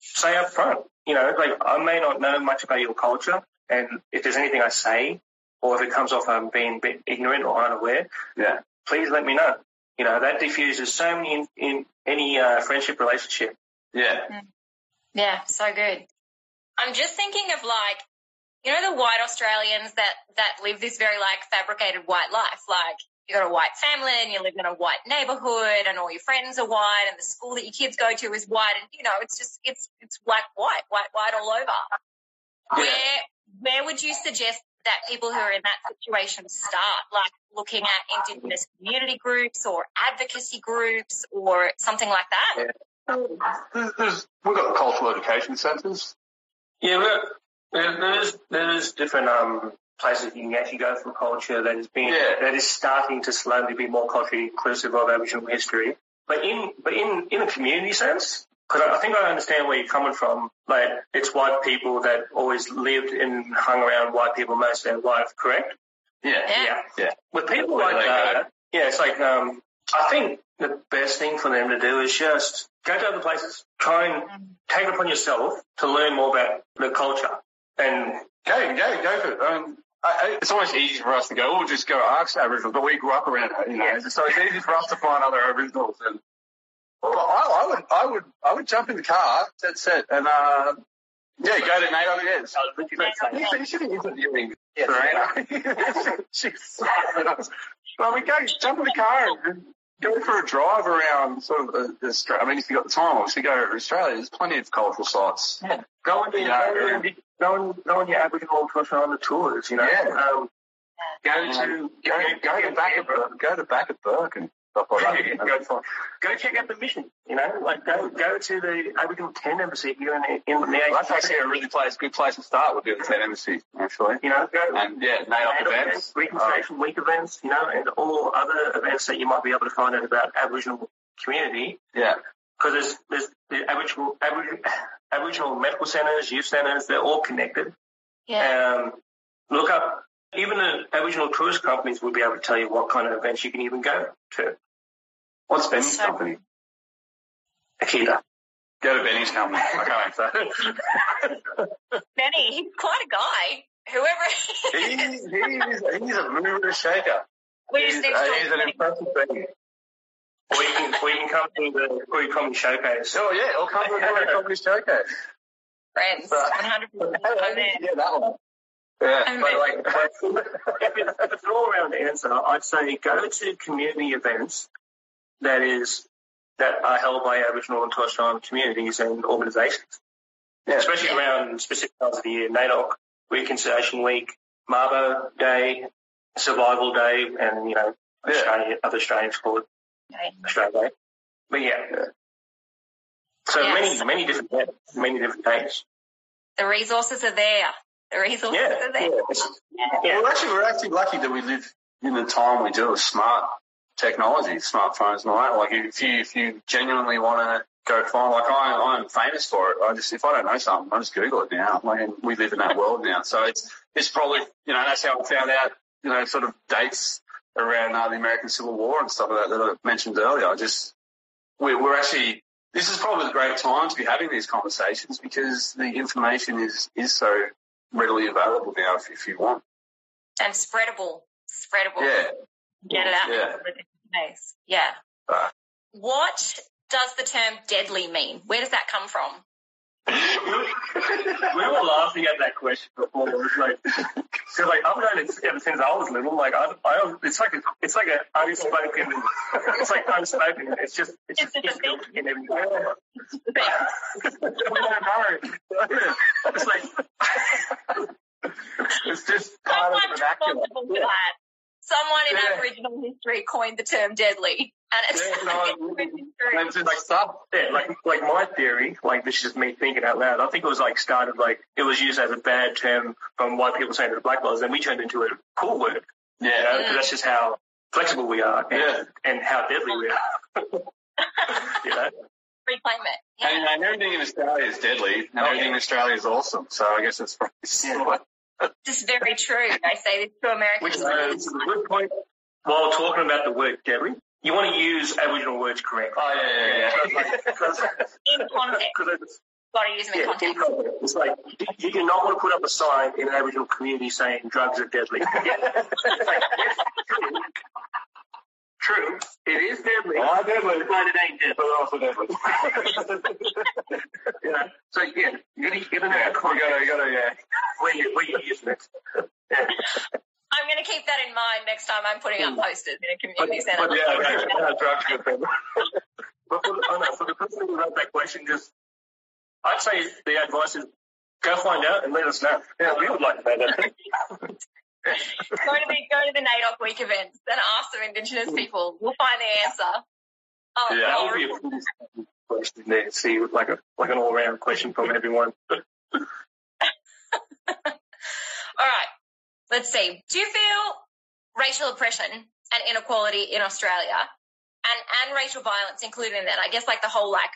say up front, you know, like I may not know much about your culture and if there's anything I say or if it comes off I'm being a bit ignorant or unaware, Yeah. please let me know. You know, that diffuses so many in, in any uh, friendship relationship. Yeah. Yeah, so good. I'm just thinking of like, you know, the white Australians that, that live this very like fabricated white life. Like you got a white family and you live in a white neighborhood and all your friends are white and the school that your kids go to is white and you know, it's just, it's, it's black, white, white, white all over. Where, where would you suggest that people who are in that situation start? Like looking at Indigenous community groups or advocacy groups or something like that? There's, there's, we've got cultural education centres. Yeah, well, there- there's there's different um places you can actually go for culture that is being Yeah. that is starting to slowly be more culturally inclusive of Aboriginal history. But in but in in a community sense, because I I think I understand where you're coming from. Like it's white people that always lived and hung around white people most of their life, correct? Yeah. Yeah. Yeah. With people Where like they go. that, yeah, it's like um, I think the best thing for them to do is just go to other places, try and take it upon yourself to learn more about the culture. And Go, go, go for it. I, I, it's almost easy for us to go, oh, just go ask Aboriginal, but we grew up around it, you know, Yeah. so it's easy for us to find other Aboriginals. And, well, I, I would, I would, I would jump in the car, that's it, and, uh, yeah, go to NATO, yes. I was literally about You should be interviewing Yeah. Serena. She's well, we go jump in the car and go for a drive around sort of uh, Australia. I mean, if you've got the time, obviously go to Australia. There's plenty of cultural sites. Yeah. Go on, your, Yeah. go, on, go, on, go on your Aboriginal and Torres Strait Islander tours, you know. Yeah. Um, Go to go, go to back at Bur- go to back at Bourke and stuff like that. go, go check out the mission, you know. Like go go to the Aboriginal Tent Embassy here in the, in the Well, that's actually a really place, good place to start would be the Tent Embassy, actually. you know, go And yeah, NAIDOC events. Reconciliation Week events, you know, and all other events that you might be able to find out about Aboriginal community. Yeah, Because there's, there's the Aboriginal, Aboriginal, Aboriginal medical centres, youth centres, they're all connected. Yeah. Um, look up, even the Aboriginal tourist companies will be able to tell you what kind of events you can even go to. what's Benny's So- company? Akita. Go to Benny's company. Okay, so Benny, he's quite a guy. Whoever he, he is. he is, he's a mover and shaker. We He's, need to uh, he's an impressive thing. Or you can, or you can come to the Koori Comedy Showcase. Oh yeah, he'll come to the Comedy Comedy Showcase. friends. 100%. Yeah, that one. Yeah. I'm But like, if it's, if it's an all-round answer, I'd say go to community events that is that are held by Aboriginal and Torres Strait Islander communities and organisations, Yeah. especially around specific times of the year. NAIDOC, Reconciliation Week, Mabo Day, Survival Day, and you know, Yeah. Other Australians call it Okay. Australia But yeah. So Yes. many, many different many different days. The resources are there. The resources Yeah, are there. yeah. Yeah. Well, actually, we're actually lucky that we live in the time we do with smart technology, smartphones and all that. Like, if you if you genuinely want to go find, like, I I'm famous for it. I just if I don't know something, I just Google it now. Like, we live in that world now, so it's it's probably you know that's how I found out you know sort of dates around uh, the American Civil War and stuff like that that I mentioned earlier. I just we, we're actually this is probably the great time to be having these conversations because the information is is so readily available now if, if you want. And spreadable. Spreadable. Yeah. Get it out Yeah. space. Yeah. Uh. What does the term deadly mean? Where does that come from? We were laughing at that question before. It was like, cause like I've known it ever since I was little. Like I, I it's like a, it's like a unspoken, it's like unspoken. It's just, it's just It's just a built in everywhere. we don't know. It's like, it's just part of the vernacular. Responsible for that. Someone in Yeah. Aboriginal history coined the term deadly. And it's, Yeah, no. And it's just like stuff. Yeah, like like my theory, like this is just me thinking out loud. I think it was like started like it was used as a bad term from white people saying to the black fellas, and we turned into a cool word. You know, Yeah. 'cause that's just how flexible we are and, Yeah. and how deadly we are. you know, Reclaim it. Yeah. And, and everything in Australia is deadly, and Oh, everything in Australia is awesome. So I guess it's probably similar. This is very true. I say this to Americans. which is a good point. While talking about the word deadly, you want to use Aboriginal words correctly. Oh yeah, yeah, yeah. Because in context. it's, Got to use them in yeah, in context. context. it's like you, you do not want to put up a sign in an Aboriginal community saying drugs are deadly. It's like, yes, true. True, it is deadly. Oh, deadly. But it ain't deadly. But also deadly. you know? So yeah, you gotta, you gotta know Yeah, you gotta, you gotta, yeah. where you where you're using it. Yeah. I'm going to keep that in mind next time I'm putting up hmm. posters in a But, community centre. but yeah, okay. yeah, drugs are good. but for the, oh no, for the person who wrote that question, just I'd say the advice is go find out and let us know. Yeah, we would like to know that. Go to the go to the NAIDOC week events and ask some Indigenous people. We'll find the answer. Oh, Yeah, that would be a pretty simple question there. See, like a like an all round question from everyone. All right. Let's see. Do you feel racial oppression and inequality in Australia and, and racial violence included in that? I guess like the whole like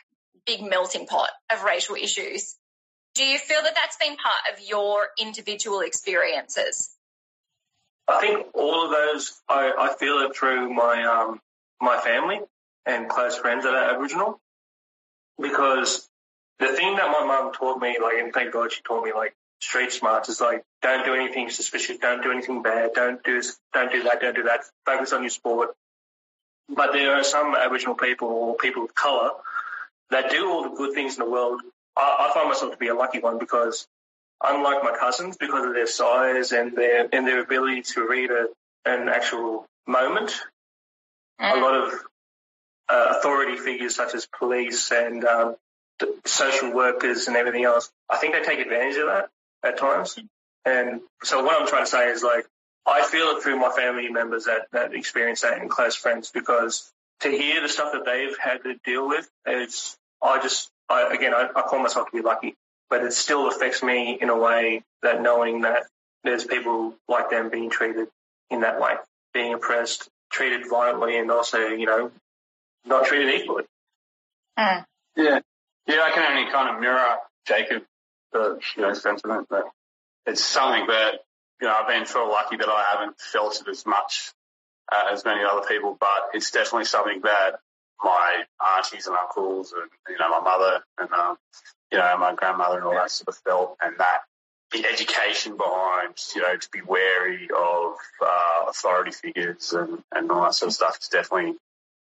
big melting pot of racial issues. Do you feel that that's been part of your individual experiences? I think all of those, I, I feel it through my um, my family and close friends that are Aboriginal, because the thing that my mum taught me, like, and thank God she taught me, like, street smarts, is like, don't do anything suspicious, don't do anything bad, don't do this, don't do that, don't do that. Focus on your sport. But there are some Aboriginal people or people of colour that do all the good things in the world. I, I find myself to be a lucky one because unlike my cousins, because of their size and their and their ability to read a, an actual moment, a lot of uh, authority figures such as police and um, social workers and everything else, I think they take advantage of that at times. And so what I'm trying to say is like, I feel it through my family members that, that experience that and close friends because to hear the stuff that they've had to deal with, it's, I just, I, again, I, I call myself to be lucky, but it still affects me in a way that knowing that there's people like them being treated in that way, being oppressed, treated violently and also, you know, not treated equally. Yeah. Yeah, I can only kind of mirror Jacob, the, you know, sentiment that it's something that, you know, I've been sort of lucky that I haven't felt it as much uh, as many other people, but it's definitely something that my aunties and uncles and, you know, my mother and, um, you know, my grandmother and all that sort of felt and that the education behind, you know, to be wary of, uh, authority figures and, and all that sort of stuff is definitely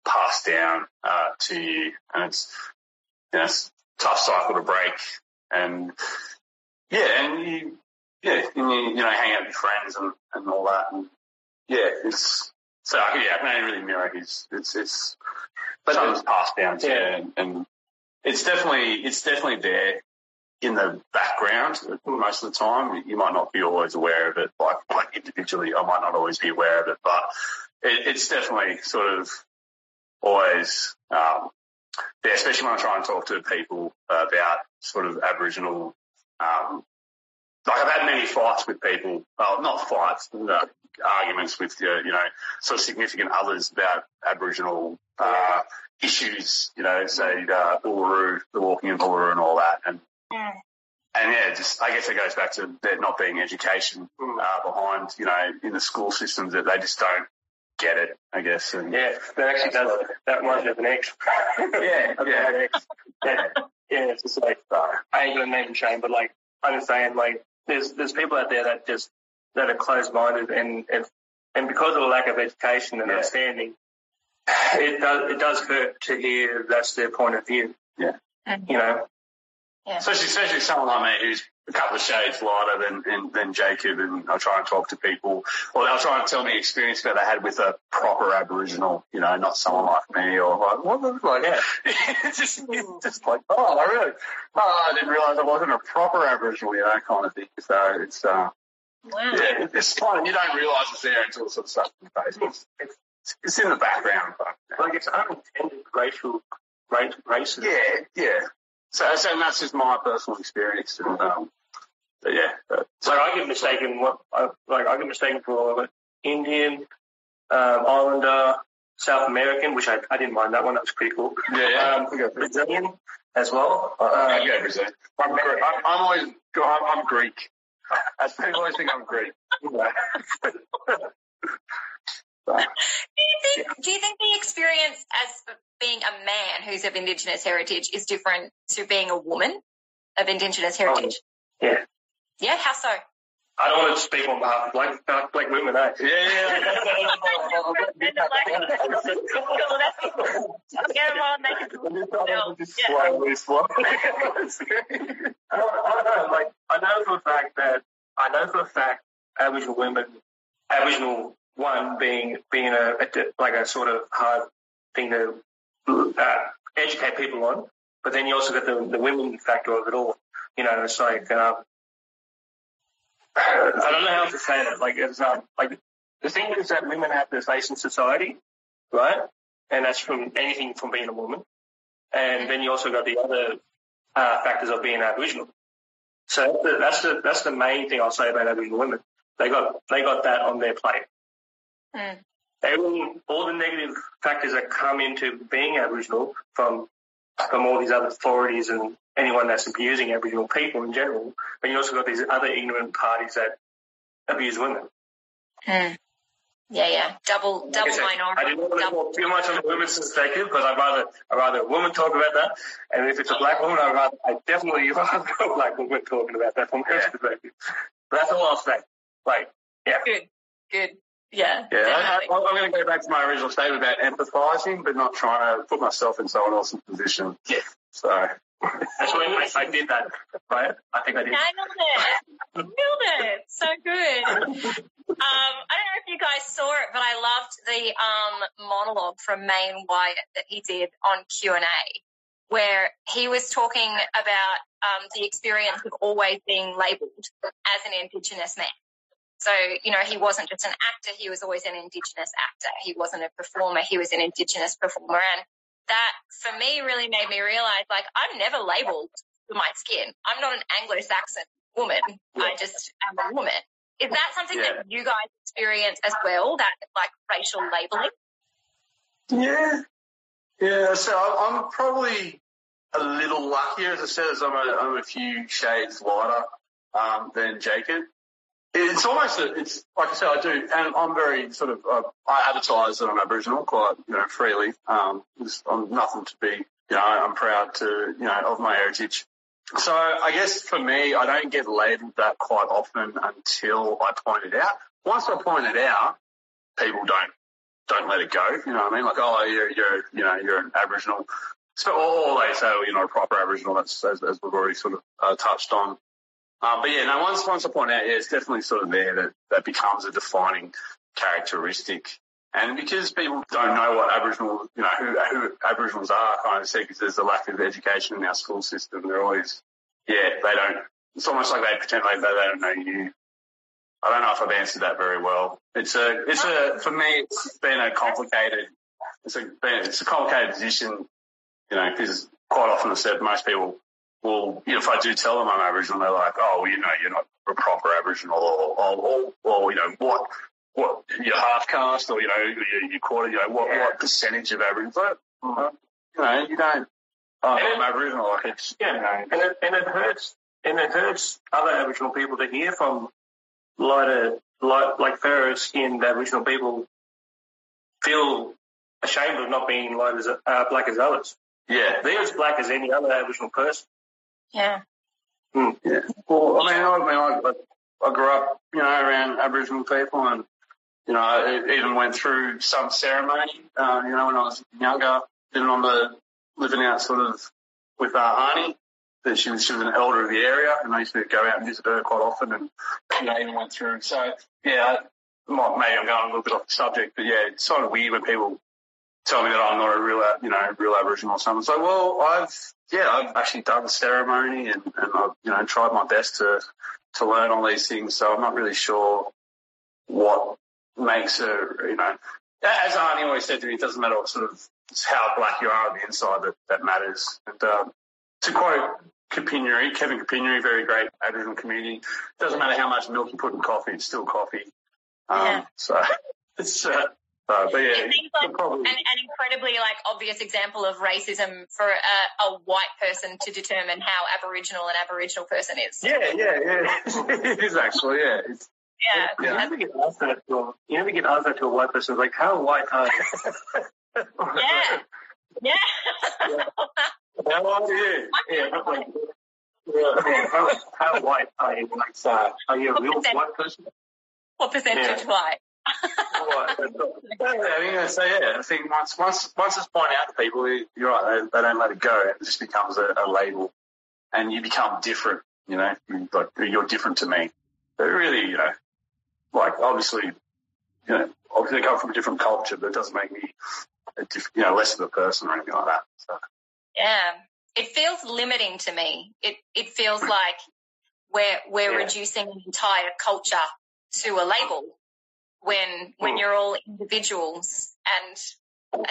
passed down, uh, to you. And it's, you know, it's a tough cycle to break. And yeah, and you, yeah, and you, you know, hang out with friends and, and all that. And yeah, it's, so yeah, I can only really mirror his, it's, it's, but it's passed down to Yeah. you and, and it's definitely, it's definitely there in the background most of the time. You might not be always aware of it, like, like individually, I might not always be aware of it, but it, it's definitely sort of always, um, yeah, especially when I try and talk to people about sort of Aboriginal, um, like I've had many fights with people, well, not fights, uh, arguments with, uh, you know, sort of significant others about Aboriginal, uh, issues, you know, say, uh, Uluru, the walking in Uluru and all that. And, Mm. and yeah, just, I guess it goes back to there not being education, uh, behind, you know, in the school systems that they just don't get it, I guess. And Yeah, that actually does. That reminds me of an ex. Yeah, yeah. Yeah, yeah, it's just like I ain't gonna name shame, but like I'm just saying, like there's there's people out there that just that are closed minded and and and because of the lack of education and Yeah. understanding, it does it does hurt to hear that's their point of view. Yeah. You know. Especially, especially someone like me who's a couple of shades lighter than, than, than Jacob and I try and talk to people or they'll try and tell me experience that they had with a proper Aboriginal, you know, not someone like me or like, what the, like, Yeah. it's just, it's just like, oh, I really, oh, I didn't realize I wasn't a proper Aboriginal, you know, kind of thing. So it's, uh, Wow. Yeah, it's fun. You don't realise it's there until it sort of starts in your face. It's, it's, it's in the background. Like it's unintended racial race, racism. yeah, yeah. So, so that's just my personal experience. And, um, but yeah, but, So I get mistaken. What I, like I get mistaken for Indian, um, Islander, South American, which I, I didn't mind that one. That was pretty cool. yeah, yeah. Um, Brazilian as well. Uh, yeah, Brazil. I'm, I'm, I'm always, I'm, I'm Greek. People always think I'm Greek. Do you think do you think the experience as being a man who's of Indigenous heritage is different to being a woman of Indigenous heritage? yeah. Yeah, how so? I don't want to speak on behalf of black, black, black women, eh? Yeah, yeah, Get 'em on, they can- Just slowly, slowly. I don't, I don't know. Like I know for a fact that I know for a fact Aboriginal women, Aboriginal one being being a, a like a sort of hard thing to uh, educate people on, but then you also got the the women factor of it all. You know, it's like um, I don't know how to say it. Like it's um, like the thing is that women have their place in society, right? And that's from anything from being a woman. And then you also got the other uh, factors of being Aboriginal. So that's the, that's the that's the main thing I'll say about Aboriginal women. They got they got that on their plate. Mm. Everyone, all the negative factors that come into being Aboriginal from from all these other authorities and anyone that's abusing Aboriginal people in general, but you also got these other ignorant parties that abuse women. Hmm. Yeah, yeah. Double double Like I said, minority. I didn't want to double- talk too much on the women's perspective because I'd rather I'd rather a woman talk about that, and if it's a black woman, I'd rather I definitely rather a black woman talking about that from her perspective. But that's all I'll say. Like, yeah, Good. Good. Yeah. Yeah, I, I, I'm going to go back to my original statement about empathising, but not trying to put myself in someone else's position. Yeah. So, that's why I, I did that. Right? I think I did. Nailed it. Nailed it. So good. Um, I don't know if you guys saw it, but I loved the um, monologue from Meyne Wyatt that he did on Q and A, where he was talking about um, the experience of always being labelled as an Indigenous man. So, you know, he wasn't just an actor, he was always an Indigenous actor. He wasn't a performer, he was an Indigenous performer. And that, for me, really made me realize, like, I'm never labelled for my skin. I'm not an Anglo-Saxon woman. I just am a woman. Is that something Yeah. that you guys experience as well, that, like, racial labelling? yeah. Yeah, so I'm I'm probably a little luckier, as I said, as I'm a, I'm a few shades lighter um, than Jacob. It's almost, a, it's like I said, I do, and I'm very sort of, uh, I advertise that I'm Aboriginal quite, you know, freely. Um, I'm nothing to be, you know, I'm proud to, you know, of my heritage. So I guess for me, I don't get labelled that quite often until I point it out. Once I point it out, people don't don't let it go. You know what I mean? Like, oh, you're you're you know you're an Aboriginal. So all they say, well, you're not a proper Aboriginal. That's as, as we've already sort of uh, touched on. Um, but yeah, no. Once once I point out, yeah, it's definitely sort of there that that becomes a defining characteristic. And because people don't know what Aboriginal, you know, who, who Aboriginals are, kind of said, because there's a lack of education in our school system, they're always, yeah, they don't, it's almost like they pretend like they, they don't know you. I don't know if I've answered that very well. It's a, it's a, for me, it's been a complicated, it's a, it's a complicated position, you know, because quite often I said most people you know, if I do tell them I'm Aboriginal, they're like, oh, well, you know, you're not a proper Aboriginal or, or, or, or you know, what, what, you're half caste or, you know, you're, you're quarter, you know, what, what percentage of Aboriginal? Uh, you know, you don't, oh, And I'm Aboriginal, like it's, Yeah, you know, and it, and it hurts, and it hurts other Aboriginal people to hear from lighter, light, like fairer skinned Aboriginal people feel ashamed of not being light as uh, black as others. yeah, They're as black as any other Aboriginal person. Yeah. Yeah. Well, I mean, I, mean, I, I grew up, you know, around Aboriginal people, and you know, I even went through some ceremony, uh, you know, when I was younger, living on the living out sort of with uh, Arnie. That she was she was an elder of the area, and I used to go out and visit her quite often, and you know, even went through. So yeah, I, might- maybe I'm going a little bit off the subject, but yeah, it's sort of weird when people tell me that I'm not a real, you know, real Aboriginal or something. It's like, well, I've, yeah, I've actually done the ceremony and, and I've, you know, tried my best to, to learn all these things. So I'm not really sure what makes a, you know, as Arnie always said to me, it doesn't matter what sort of, it's how black you are on the inside that, that matters. And, um, to quote Kapinuri, Kevin Kapinuri, very great Aboriginal community, doesn't matter how much milk you put in coffee, it's still coffee. Um, Yeah. so it's, uh, uh, but yeah, It seems like probably, an, an incredibly like obvious example of racism for a, a white person to determine how Aboriginal an Aboriginal person is. yeah, yeah, yeah. it is actually, yeah. It's, Yeah. You never get asked that to a, you never get asked that to a white person. Like, how white are you? Yeah. Yeah. yeah. How are you? yeah, like, yeah, how, how white are you? Like, uh, are you a real white person? what percentage Yeah. white? Yeah, I mean, so yeah, I think once once once it's pointed out to people, you're right, they, they don't let it go. It just becomes a, a label, and you become different. You know, like you're different to me. But really, you know, like obviously, you know, obviously I come from a different culture, but it doesn't make me, a diff, you know, less of a person or anything like that. So, Yeah. It feels limiting to me. It it feels like we're we're Yeah. reducing an entire culture to a label when when Hmm. you're all individuals and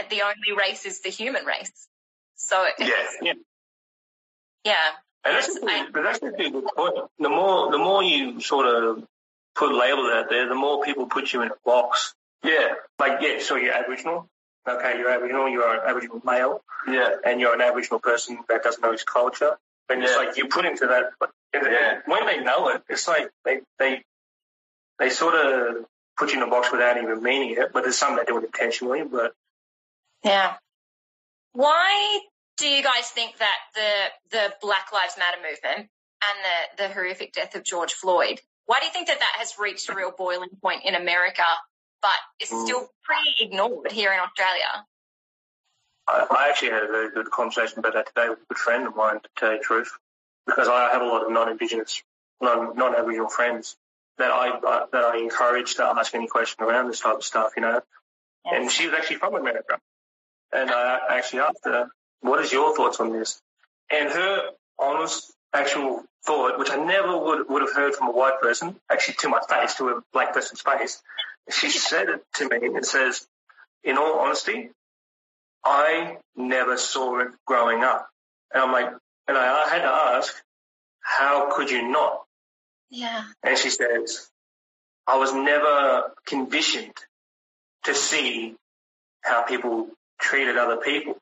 the only race is the human race. So it's, yeah, Yeah. yeah. And that's actually, but that's actually a good point. The more, the more you sort of put labels out there, the more people put you in a box. yeah, Like, yeah, so you're Aboriginal. Okay, you're Aboriginal, you're an Aboriginal male, yeah, and you're an Aboriginal person that doesn't know his culture. And it's like you put into that, but and- and Yeah. when they know it, it's like they, they, they sort of put you in a box without even meaning it, but there's some that do it intentionally, but Yeah. Why do you guys think that the the Black Lives Matter movement and the the horrific death of George Floyd, why do you think that that has reached a real boiling point in America, but is Mm. still pretty ignored here in Australia? I, I actually had a very good conversation about that today with a good friend of mine, to tell you the truth, because I have a lot of non-Indigenous, non, non-Aboriginal friends that I, I that I encourage to ask any question around this type of stuff, you know. And she was actually from America, and I actually asked her, "What is your thoughts on this?" And her honest, actual thought, which I never would would have heard from a white person, actually to my face, to a black person's face, she said it to me and says, "In all honesty." I never saw it growing up. And I'm like, and I had to ask, how could you not? Yeah. And she says, I was never conditioned to see how people treated other people.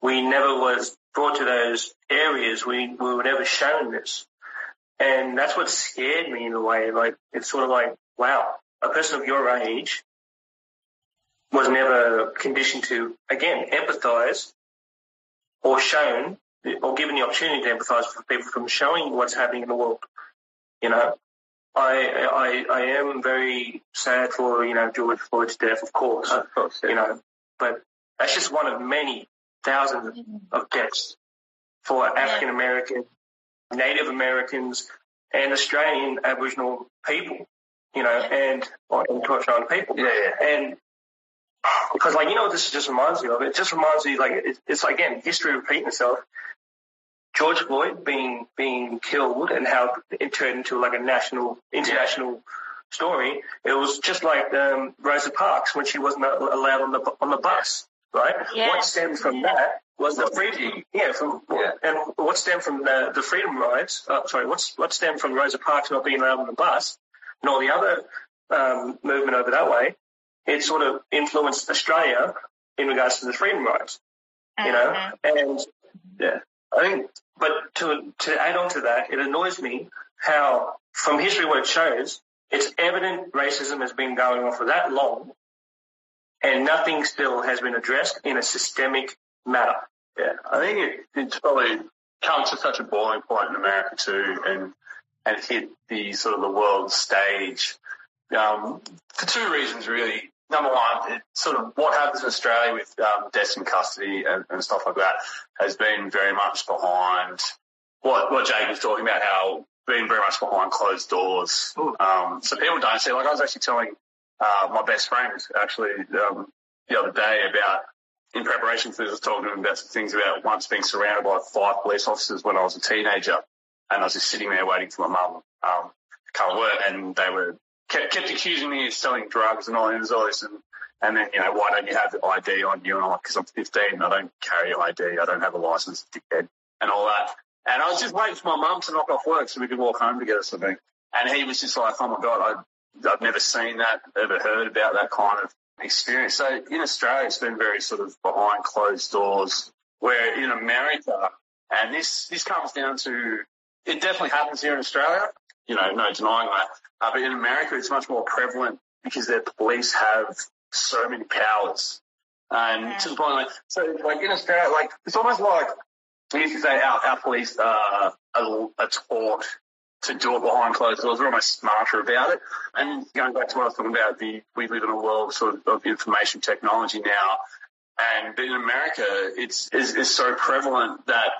We never was brought to those areas. We, we were never shown this. And that's what scared me in a way. Like, it's sort of like, wow, a person of your age was never conditioned to, again, empathize or shown or given the opportunity to empathize with people from showing what's happening in the world. You know, I, I, I am very sad for, you know, George Floyd's death, of course, of course, yeah. you know, but that's just one of many thousands of deaths for African American, Native Americans, and Australian Aboriginal people, you know, and, or, and Torres Strait people. yeah, yeah. And because, like, you know what this just reminds me of? It just reminds me, like, it, it's, like, again, history repeating itself. George Floyd being being killed and how it turned into, like, a national, international story. It was just like um, Rosa Parks when she wasn't allowed on the on the bus, right? Yeah. What stemmed from that was the freedom, yeah, from Yeah. and what stemmed from the, the freedom rides. Uh, sorry, what's what stemmed from Rosa Parks not being allowed on the bus, and all the other um, movement over that way. It sort of influenced Australia in regards to the freedom rides, you know, Mhm. and yeah, I think. But to to add on to that, it annoys me how from history what it shows, it's evident racism has been going on for that long, and nothing still has been addressed in a systemic manner. Yeah, I think it, it's probably come to such a boiling point in America too, and and hit the sort of the world stage um, for two reasons really. Number one, it sort of what happens in Australia with um, deaths in custody and, and stuff like that has been very much behind what what Jake was talking about, how been very much behind closed doors. Um, so people don't see. Like I was actually telling uh, my best friend actually um, the other day about in preparation for this, I was talking to him about some things about once being surrounded by five police officers when I was a teenager, and I was just sitting there waiting for my mum um, to come work, and they were kept, kept accusing me of selling drugs and all this, all this, and and then you know why don't you have ID on you? And I'm like, because I'm 15, I don't carry ID, I don't have a license, dickhead, and all that. And I was just waiting for my mum to knock off work so we could walk home together, something. And he was just like, oh my god, I, I've never seen that, ever heard about that kind of experience. So in Australia, it's been very sort of behind closed doors. Where in America, and this this comes down to it definitely happens here in Australia. You know, no denying that. Uh, but in America, it's much more prevalent because their police have so many powers. And yeah. to the point, like, so like in Australia, like it's almost like we used to say our, our police uh, are, are taught to do it behind closed doors. We're almost smarter about it. And going back to what I was talking about, the we live in a world sort of, of information technology now. And in America, it's, it's, it's so prevalent that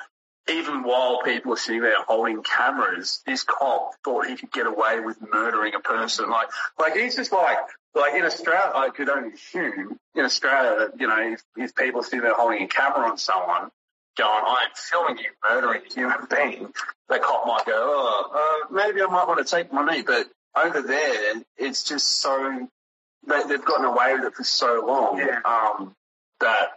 even while people are sitting there holding cameras, this cop thought he could get away with murdering a person. Like, like he's just like, like in Australia, I could only assume in Australia that, you know, if, if people are sitting there holding a camera on someone, going, I'm filming you murdering a human being, the cop might go, oh, uh, maybe I might want to take my knee. But over there, it's just so, they, they've gotten away with it for so long um, that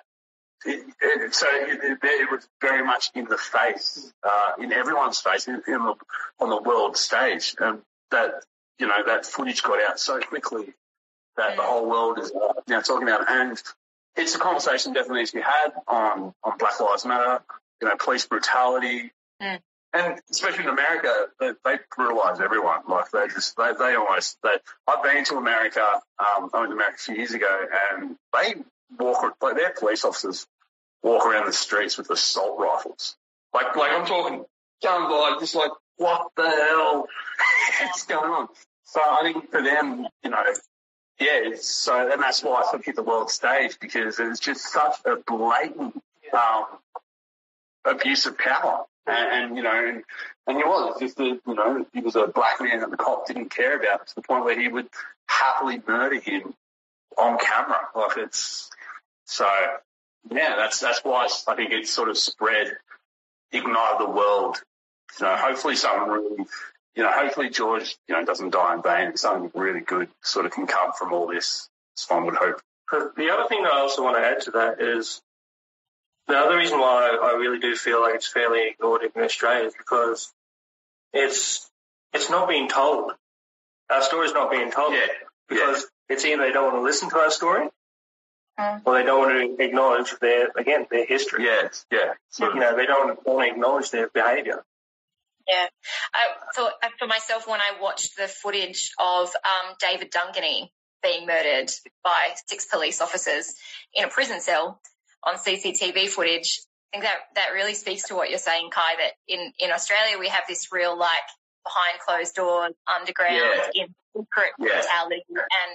it, so it, it, was very much in the face, uh, in everyone's face, in, in the, on the world stage, and that you know that footage got out so quickly that the whole world is uh, now talking about it. And it's a conversation definitely needs to be had on, on Black Lives Matter, you know, police brutality. Mm. And especially in America, they, they brutalize everyone. Like they just, they, they almost, they, I've been to America, um, I went to America a few years ago and they walk, like their police officers walk around the streets with assault rifles. Like, like I'm talking going by just like, what the hell is going on? So I think for them, you know, yeah, so, and that's why I took hit the world stage because it was just such a blatant, um, abuse of power. And, and, you know, and, and he was just a, you know, he was a black man that the cop didn't care about to the point where he would happily murder him on camera. Like it's, so yeah, that's, that's why I think it's sort of spread, ignite the world. You know, hopefully someone really you know, hopefully George, you know, doesn't die in vain. Something really good sort of can come from all this. As one would hope. The other thing I also want to add to that is the other reason why I really do feel like it's fairly ignored in Australia is because it's it's not being told. Our story's not being told. Yeah. Because yeah. it's either they don't want to listen to our story mm. or they don't want to acknowledge their again their history. Yes, yeah. You know, they don't want to acknowledge their behaviour. Yeah. I thought uh, for myself when I watched the footage of um, David Dungay being murdered by six police officers in a prison cell on CCTV footage, I think that, that really speaks to what you're saying, Kai, that in, in Australia we have this real like behind closed doors, underground, yeah. in secret yeah. brutality. And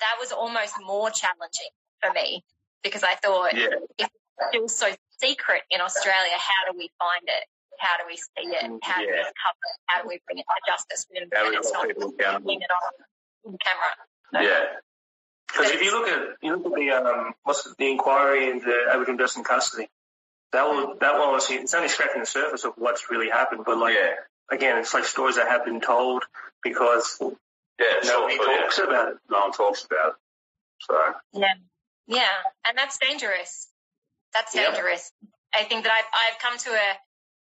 that was almost more challenging for me because I thought yeah. if it's still so secret in Australia, how do we find it? How do we see it? How do we cover it? How do we bring it to justice when, when it's not it on camera? So, yeah. Because if you look at you look at the um, what's the, the inquiry into Aboriginal deaths in custody, that will that one was it's only scratching the surface of what's really happened. But like yeah. again, it's like stories that have been told because yeah, nobody so, talks yeah. about it. No one talks about it. So yeah, yeah, and that's dangerous. That's dangerous. Yeah. I think that I've I've come to a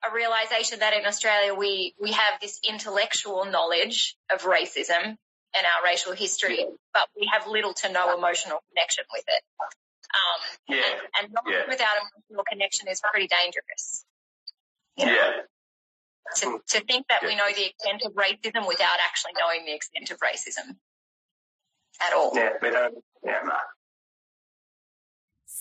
a realization that in Australia we, we have this intellectual knowledge of racism and our racial history, but we have little to no emotional connection with it. Um, yeah. And, and yeah. without emotional connection is pretty dangerous. You know? Yeah. To, to think that we know the extent of racism without actually knowing the extent of racism at all. Yeah, we don't. Yeah, no.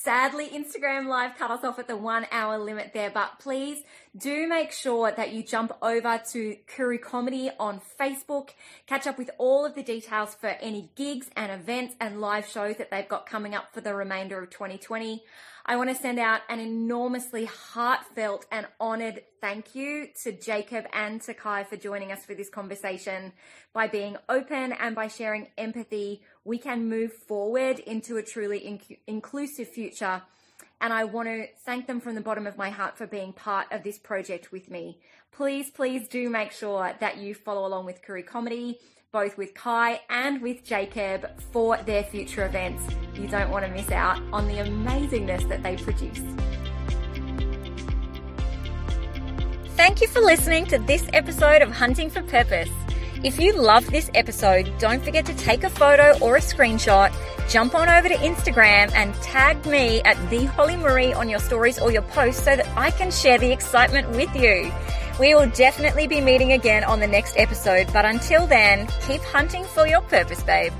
Sadly, Instagram Live cut us off at the one hour limit there, but please do make sure that you jump over to Kooroo Comedy on Facebook, catch up with all of the details for any gigs and events and live shows that they've got coming up for the remainder of 2020. I want to send out an enormously heartfelt and honored thank you to Jacob and to Kai for joining us for this conversation. By being open and by sharing empathy, we can move forward into a truly inc- inclusive future. And I want to thank them from the bottom of my heart for being part of this project with me. Please, please do make sure that you follow along with Koori Comedy both with Kai and with Jacob for their future events. You don't want to miss out on the amazingness that they produce. Thank you for listening to this episode of Hunting for Purpose. If you love this episode, don't forget to take a photo or a screenshot, jump on over to Instagram and tag me at the Holly Marie on your stories or your posts so that I can share the excitement with you. We will definitely be meeting again on the next episode, but until then, keep hunting for your purpose, babe.